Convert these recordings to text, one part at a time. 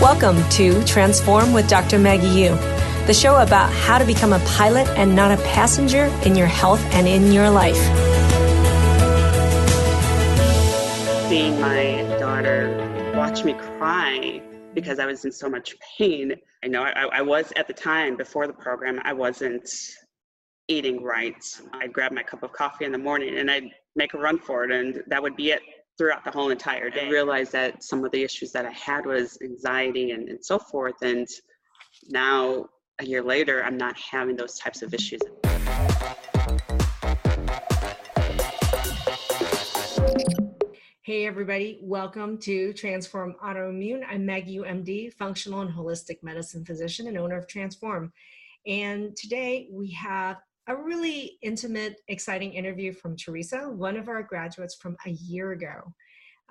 Welcome to Transform with Dr. Maggie Yu, the show about how to become a pilot and not a passenger in your health and in your life. Seeing my daughter watch me cry because I was in so much pain. I know I, I was at the time before the program, I wasn't eating right. I'd grab my cup of coffee in the morning and I'd make a run for it, and that would be it throughout the whole entire day. I realized that some of the issues that I had was anxiety and, and so forth. And now, a year later, I'm not having those types of issues. Hey, everybody, welcome to Transform Autoimmune. I'm Maggie Yu MD, functional and holistic medicine physician and owner of Transform. And today we have a really intimate, exciting interview from Theresa, one of our graduates from a year ago.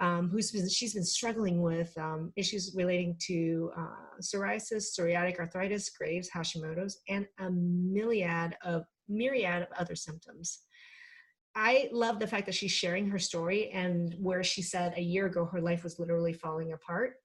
Um, who's been she's been struggling with um, issues relating to uh, psoriasis, psoriatic arthritis, Graves, Hashimoto's, and a myriad of myriad of other symptoms. I love the fact that she's sharing her story and where she said a year ago her life was literally falling apart.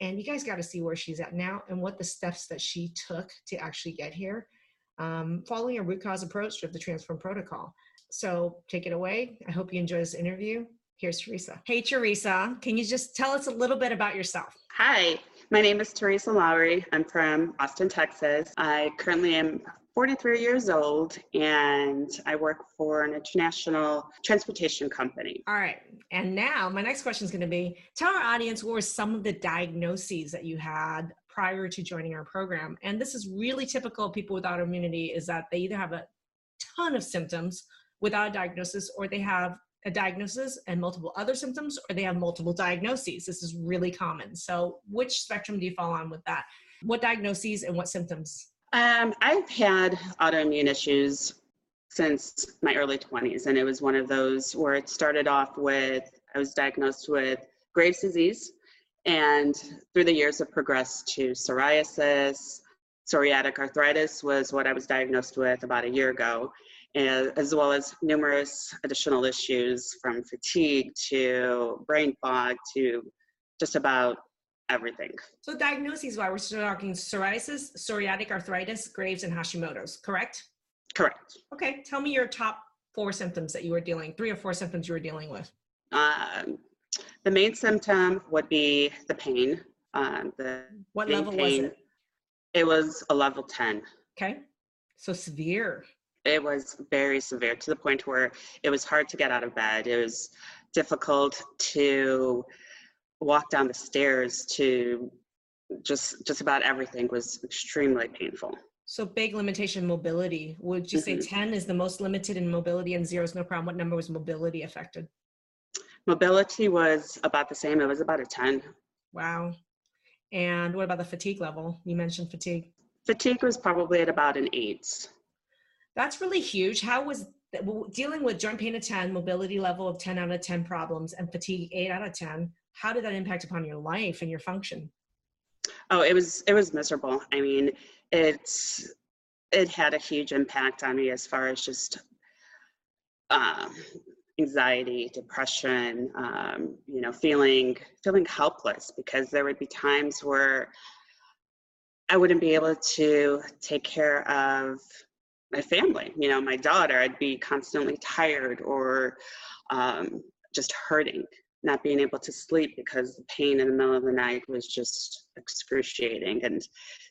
And you guys got to see where she's at now and what the steps that she took to actually get here um, following a root cause approach of the Transform Protocol. So take it away. I hope you enjoy this interview. Here's Theresa. Hey, Theresa, can you just tell us a little bit about yourself? Hi, my name is Theresa Lowry. I'm from Austin, Texas. I currently am 43 years old and I work for an international transportation company. All right. And now my next question is going to be tell our audience what were some of the diagnoses that you had prior to joining our program. And this is really typical of people with autoimmunity is that they either have a ton of symptoms without a diagnosis or they have a diagnosis and multiple other symptoms or they have multiple diagnoses. This is really common. So which spectrum do you fall on with that? What diagnoses and what symptoms? Um, I've had autoimmune issues since my early 20s, and it was one of those where it started off with I was diagnosed with Graves' disease, and through the years, have progressed to psoriasis. Psoriatic arthritis was what I was diagnosed with about a year ago, as well as numerous additional issues from fatigue to brain fog to just about everything. So diagnoses why we're still talking psoriasis, psoriatic arthritis, Graves, and Hashimoto's, correct? Correct. Okay, tell me your top four symptoms that you were dealing, three or four symptoms you were dealing with. Um, the main symptom would be the pain. Um, the what level pain, was it? It was a level 10. Okay. So severe. It was very severe to the point where it was hard to get out of bed. It was difficult to walk down the stairs to just just about everything was extremely painful. So big limitation mobility. Would you say mm-hmm. 10 is the most limited in mobility and zero is no problem? What number was mobility affected? Mobility was about the same. It was about a 10. Wow. And what about the fatigue level? You mentioned fatigue. Fatigue was probably at about an eight. That's really huge. How was dealing with joint pain of 10, mobility level of 10 out of 10 problems, and fatigue 8 out of 10? How did that impact upon your life and your function? Oh, it was it was miserable. I mean, it's it had a huge impact on me as far as just um, anxiety, depression, um, you know, feeling feeling helpless because there would be times where I wouldn't be able to take care of my family. You know, my daughter. I'd be constantly tired or um, just hurting, not being able to sleep because the pain in the middle of the night was just excruciating. And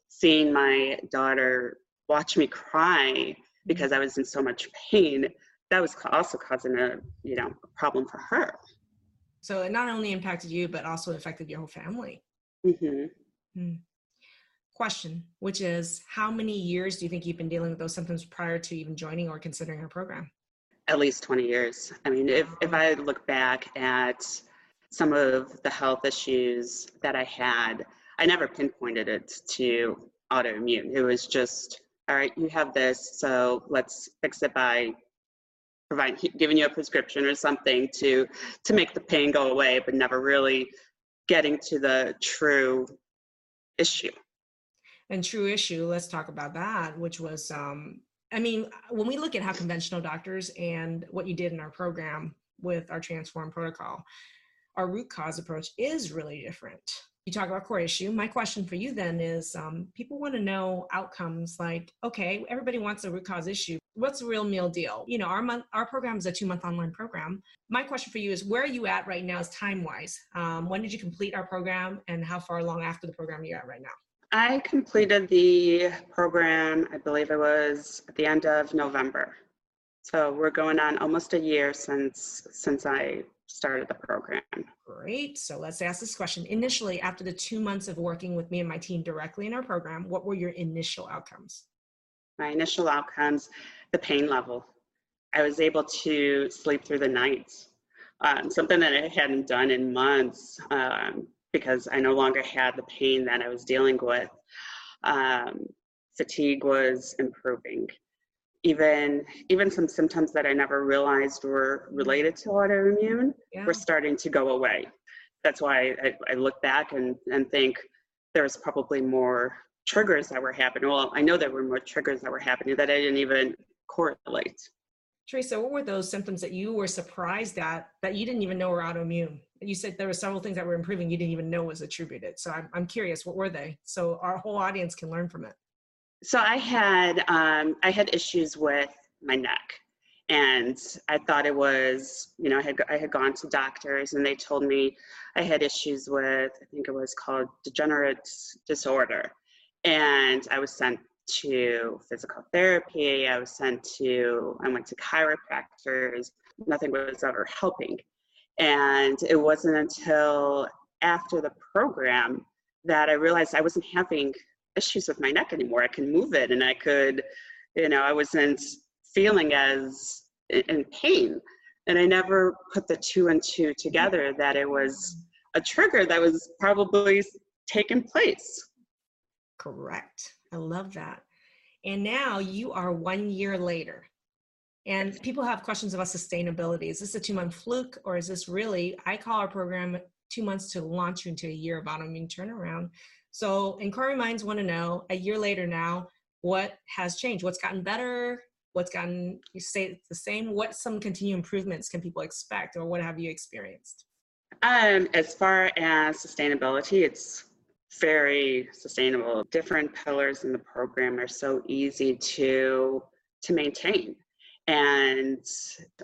seeing my daughter watch me cry because I was in so much pain that was also causing a you know a problem for her. So it not only impacted you but also affected your whole family. Mm-hmm. hmm. question which is how many years do you think you've been dealing with those symptoms prior to even joining or considering our program? At least 20 years. I mean if, if i look back at some of the health issues that i had i never pinpointed it to autoimmune. It was just all right you have this so let's fix it by provide giving you a prescription or something to to make the pain go away but never really getting to the true issue. And true issue let's talk about that which was um i mean when we look at how conventional doctors and what you did in our program with our transform protocol our root cause approach is really different you talk about core issue. My question for you then is um, people want to know outcomes like, okay, everybody wants a root cause issue. What's the real meal deal? You know, our month, our program is a two month online program. My question for you is where are you at right now, is time wise? Um, when did you complete our program and how far along after the program are you at right now? I completed the program, I believe it was at the end of November. So we're going on almost a year since since I started the program. Great. So let's ask this question. Initially, after the two months of working with me and my team directly in our program, what were your initial outcomes? My initial outcomes, the pain level. I was able to sleep through the nights, um, something that I hadn't done in months um, because I no longer had the pain that I was dealing with. Um, fatigue was improving even even some symptoms that I never realized were related to autoimmune yeah. were starting to go away. That's why I, I look back and, and think there's probably more triggers that were happening. Well, I know there were more triggers that were happening that I didn't even correlate. Theresa, what were those symptoms that you were surprised at that you didn't even know were autoimmune? You said there were several things that were improving you didn't even know was attributed. So I'm, I'm curious, what were they? So our whole audience can learn from it so I had um, I had issues with my neck, and I thought it was you know I had I had gone to doctors and they told me I had issues with I think it was called degenerate disorder, and I was sent to physical therapy. I was sent to I went to chiropractors. Nothing was ever helping, and it wasn't until after the program that I realized I wasn't having issues with my neck anymore. I can move it and I could, you know, I wasn't feeling as in pain. And I never put the two and two together that it was a trigger that was probably taking place. Correct. I love that. And now you are one year later. And people have questions about sustainability. Is this a two month fluke or is this really, I call our program two months to launch you into a year of autoimmune turnaround. So inquiry minds want to know a year later now, what has changed? What's gotten better? What's gotten, you say it's the same? What some continued improvements can people expect or what have you experienced? Um, as far as sustainability, it's very sustainable. Different pillars in the program are so easy to to maintain. And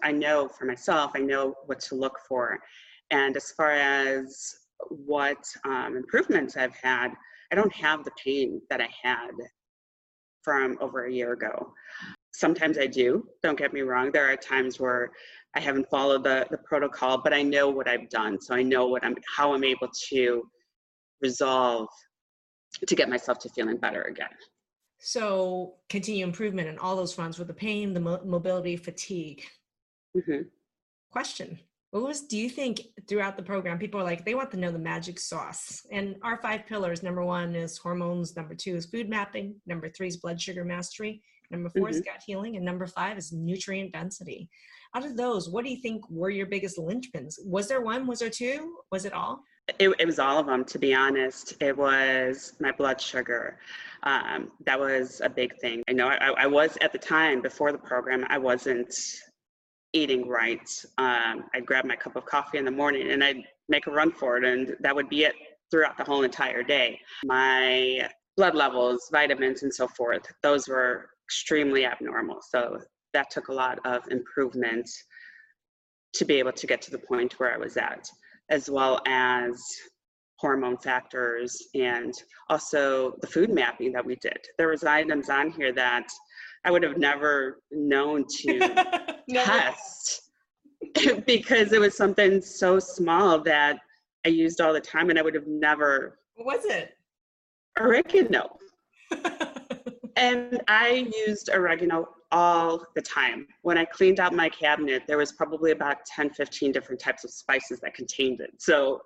I know for myself, I know what to look for. And as far as what um, improvements I've had, I don't have the pain that I had from over a year ago. Sometimes I do, don't get me wrong. There are times where I haven't followed the, the protocol, but I know what I've done. So I know what I'm how I'm able to resolve to get myself to feeling better again. So continue improvement in all those fronts with the pain, the mo- mobility, fatigue. Mm-hmm. Question what was do you think throughout the program people are like they want to know the magic sauce? And our five pillars number one is hormones number two is food mapping number three is blood sugar mastery number 4 mm-hmm. is gut healing and number five is nutrient density. Out of those what do you think were your biggest linchpins? Was there one? Was there two? Was it all? It, it was all of them to be honest. It was my blood sugar. Um, that was a big thing. I know I, I was at the time before the program i wasn't eating right. Um, I'd grab my cup of coffee in the morning and I'd make a run for it, and that would be it throughout the whole entire day. My blood levels, vitamins, and so forth, those were extremely abnormal. So that took a lot of improvement to be able to get to the point where I was at, as well as hormone factors and also the food mapping that we did. There was items on here that I would have never known to test because it was something so small that I used all the time and I would have never. What was it? Oregano. and I used oregano all the time. When I cleaned out my cabinet, there was probably about 10, 15 different types of spices that contained it. So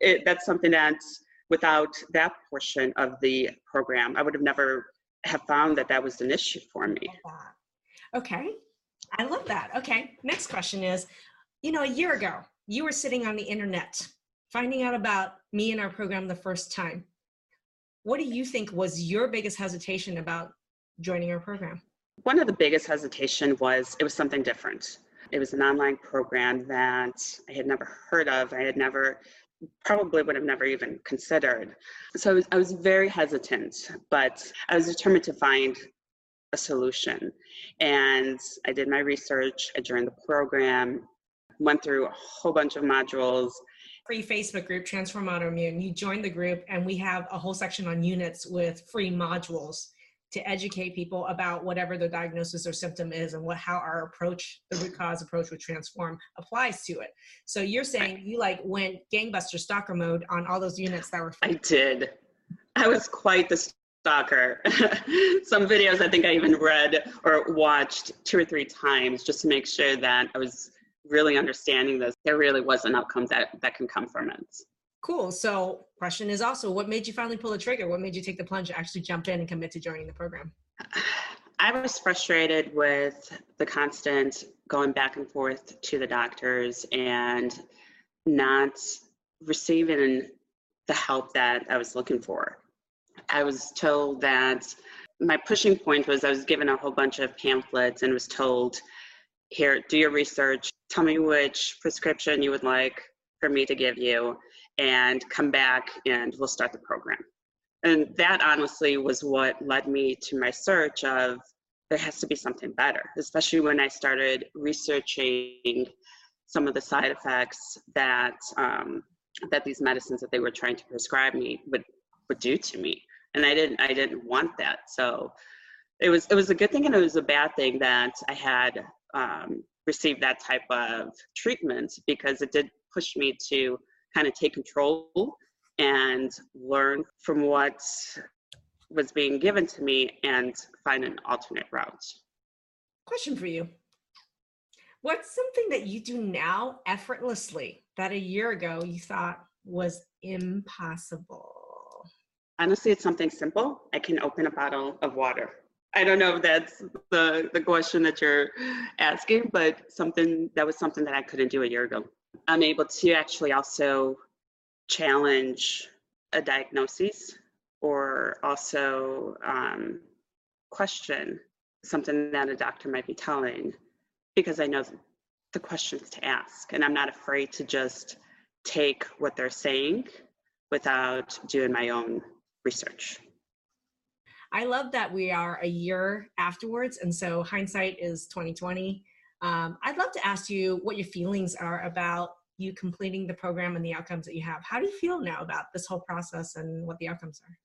it, that's something that without that portion of the program, I would have never have found that that was an issue for me. Okay. I love that. Okay. Next question is, you know, a year ago, you were sitting on the internet finding out about me and our program the first time. What do you think was your biggest hesitation about joining our program? One of the biggest hesitation was it was something different. It was an online program that I had never heard of. I had never probably would have never even considered. So I was, I was very hesitant, but I was determined to find a solution. And I did my research, I joined the program, went through a whole bunch of modules. Free Facebook group, Transform Autoimmune. You joined the group, and we have a whole section on units with free modules to educate people about whatever their diagnosis or symptom is and what how our approach the root cause approach with transform applies to it. So you're saying you like went gangbuster stalker mode on all those units that were free. i did. I was quite the stalker. Some videos i think i even read or watched two or three times just to make sure that i was really understanding this. There really was an outcome that that can come from it Cool. So, question is also, what made you finally pull the trigger? What made you take the plunge, actually jump in and commit to joining the program? I was frustrated with the constant going back and forth to the doctors and not receiving the help that I was looking for. I was told that my pushing point was I was given a whole bunch of pamphlets and was told, here, do your research, tell me which prescription you would like for me to give you and come back and we'll start the program. And that honestly was what led me to my search of there has to be something better, especially when I started researching some of the side effects that um, that these medicines that they were trying to prescribe me would would do to me, and I didn't I didn't want that. So it was it was a good thing and it was a bad thing that I had um, received that type of treatment because it did push me to kind of take control and learn from what was being given to me and find an alternate route. Question for you. What's something that you do now effortlessly that a year ago you thought was impossible? Honestly, it's something simple. I can open a bottle of water. I don't know if that's the, the question that you're asking, but something that was something that I couldn't do a year ago. I'm able to actually also challenge a diagnosis or also um, question something that a doctor might be telling because I know the questions to ask and I'm not afraid to just take what they're saying without doing my own research. I love that we are a year afterwards and so hindsight is 2020 um, I'd love to ask you what your feelings are about you completing the program and the outcomes that you have. How do you feel now about this whole process and what the outcomes are?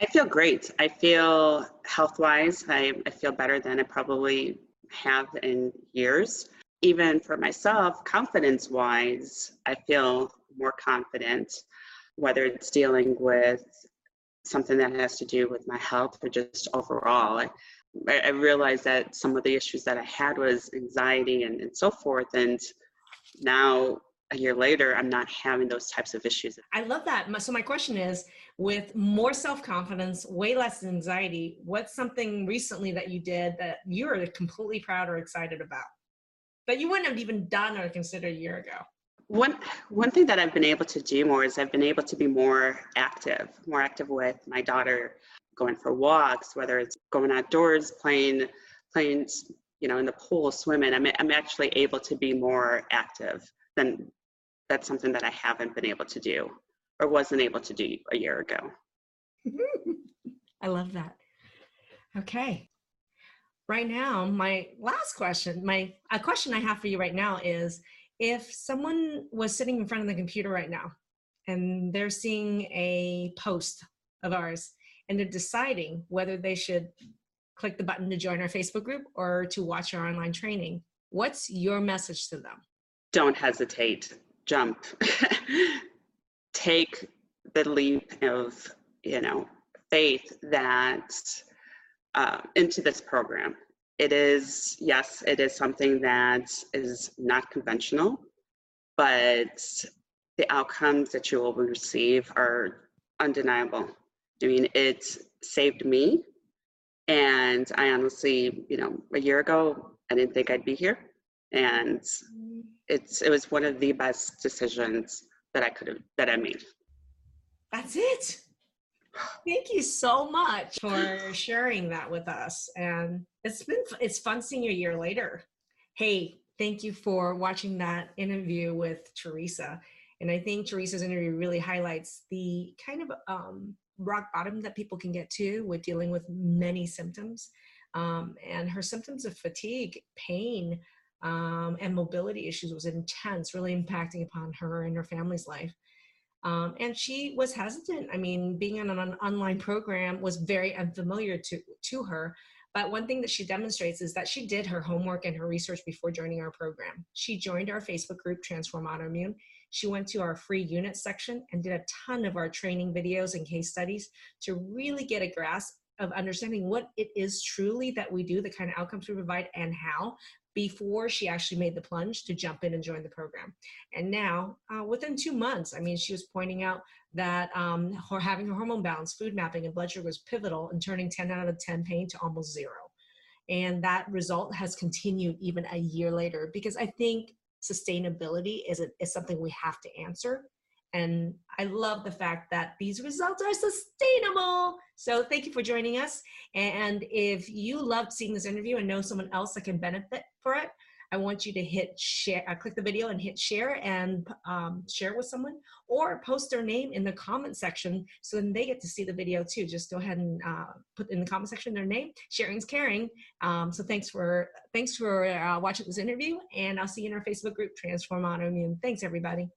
I feel great. I feel health wise, I, I feel better than I probably have in years. Even for myself, confidence wise, I feel more confident, whether it's dealing with something that has to do with my health or just overall. I, I realized that some of the issues that I had was anxiety and, and so forth. And now a year later, I'm not having those types of issues. I love that. So my question is, with more self-confidence, way less anxiety, what's something recently that you did that you're completely proud or excited about that you wouldn't have even done or considered a year ago? One one thing that I've been able to do more is I've been able to be more active, more active with my daughter going for walks, whether it's going outdoors, playing, playing, you know, in the pool, swimming. I'm, I'm actually able to be more active than that's something that I haven't been able to do or wasn't able to do a year ago. I love that. Okay. Right now, my last question, my a question I have for you right now is if someone was sitting in front of the computer right now and they're seeing a post of ours and they're deciding whether they should click the button to join our Facebook group or to watch our online training. What's your message to them? Don't hesitate, jump. Take the leap of, you know, faith that uh, into this program. It is, yes, it is something that is not conventional, but the outcomes that you will receive are undeniable. I mean, it saved me. And I honestly, you know, a year ago, I didn't think I'd be here. And it's it was one of the best decisions that I could have that I made. That's it. Thank you so much for sharing that with us. And it's been it's fun seeing you a year later. Hey, thank you for watching that interview with Theresa And I think Theresa's interview really highlights the kind of um, rock bottom that people can get to with dealing with many symptoms. Um, and her symptoms of fatigue, pain, um, and mobility issues was intense, really impacting upon her and her family's life. Um, and she was hesitant. I mean, being in an online program was very unfamiliar to, to her. But one thing that she demonstrates is that she did her homework and her research before joining our program. She joined our Facebook group, Transform Autoimmune. She went to our free unit section and did a ton of our training videos and case studies to really get a grasp of understanding what it is truly that we do, the kind of outcomes we provide, and how before she actually made the plunge to jump in and join the program. And now, uh, within two months, I mean, she was pointing out that um, her having her hormone balance, food mapping, and blood sugar was pivotal in turning 10 out of 10 pain to almost zero. And that result has continued even a year later because I think sustainability is, a, is something we have to answer. And I love the fact that these results are sustainable. So thank you for joining us. And if you loved seeing this interview and know someone else that can benefit for it, I want you to hit share, uh, click the video and hit share and um, share with someone or post their name in the comment section so then they get to see the video too. Just go ahead and uh, put in the comment section their name. Sharing's caring. Um, so thanks for, thanks for uh, watching this interview and I'll see you in our Facebook group, Transform Autoimmune. Thanks everybody.